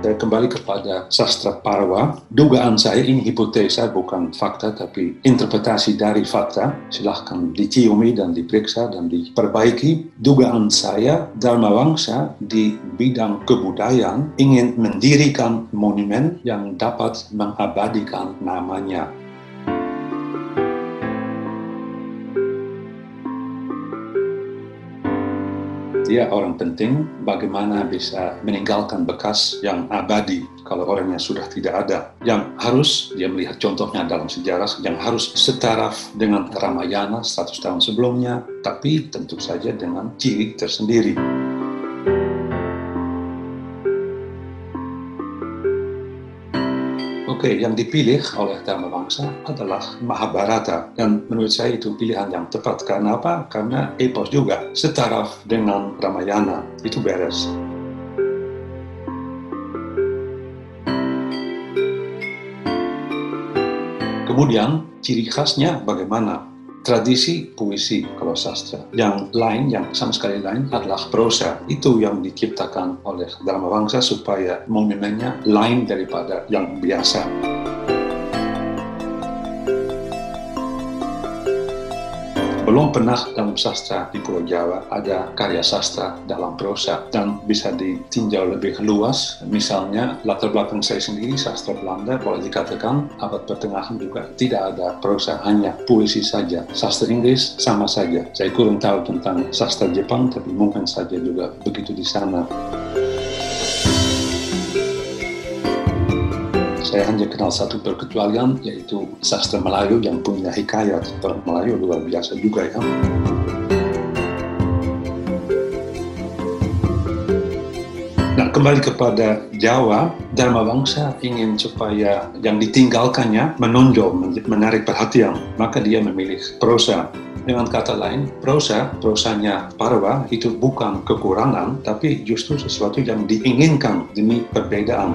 Saya kembali kepada sastra Parwa. Dugaan saya ini hipotesa bukan fakta tapi interpretasi dari fakta. Silahkan diciumi dan diperiksa dan diperbaiki. Dugaan saya Dharma Wangsa di bidang kebudayaan ingin mendirikan monumen yang dapat mengabadikan namanya dia orang penting bagaimana bisa meninggalkan bekas yang abadi kalau orangnya sudah tidak ada. Yang harus dia melihat contohnya dalam sejarah yang harus setaraf dengan Ramayana 100 tahun sebelumnya, tapi tentu saja dengan ciri tersendiri. Oke, yang dipilih oleh Dharma Bangsa adalah Mahabharata. Dan menurut saya itu pilihan yang tepat. Karena apa? Karena epos juga setaraf dengan Ramayana. Itu beres. Kemudian, ciri khasnya bagaimana? Tradisi puisi kalau sastra. Yang lain, yang sama sekali lain adalah prosa. Itu yang diciptakan oleh Dharma Bangsa supaya monumennya lain daripada yang biasa. Belum pernah dalam sastra di Pulau Jawa ada karya sastra dalam prosa dan bisa ditinjau lebih luas. Misalnya latar belakang saya sendiri sastra Belanda boleh dikatakan abad pertengahan juga tidak ada prosa hanya puisi saja. Sastra Inggris sama saja. Saya kurang tahu tentang sastra Jepang tapi mungkin saja juga begitu di sana. Saya hanya kenal satu perkecualian yaitu sastra Melayu yang punya hikayat orang Melayu luar biasa juga ya. Nah, kembali kepada Jawa, Dharma Bangsa ingin supaya yang ditinggalkannya menonjol, menarik perhatian. Maka dia memilih prosa. Dengan kata lain, prosa, prosanya Parwa itu bukan kekurangan, tapi justru sesuatu yang diinginkan demi perbedaan.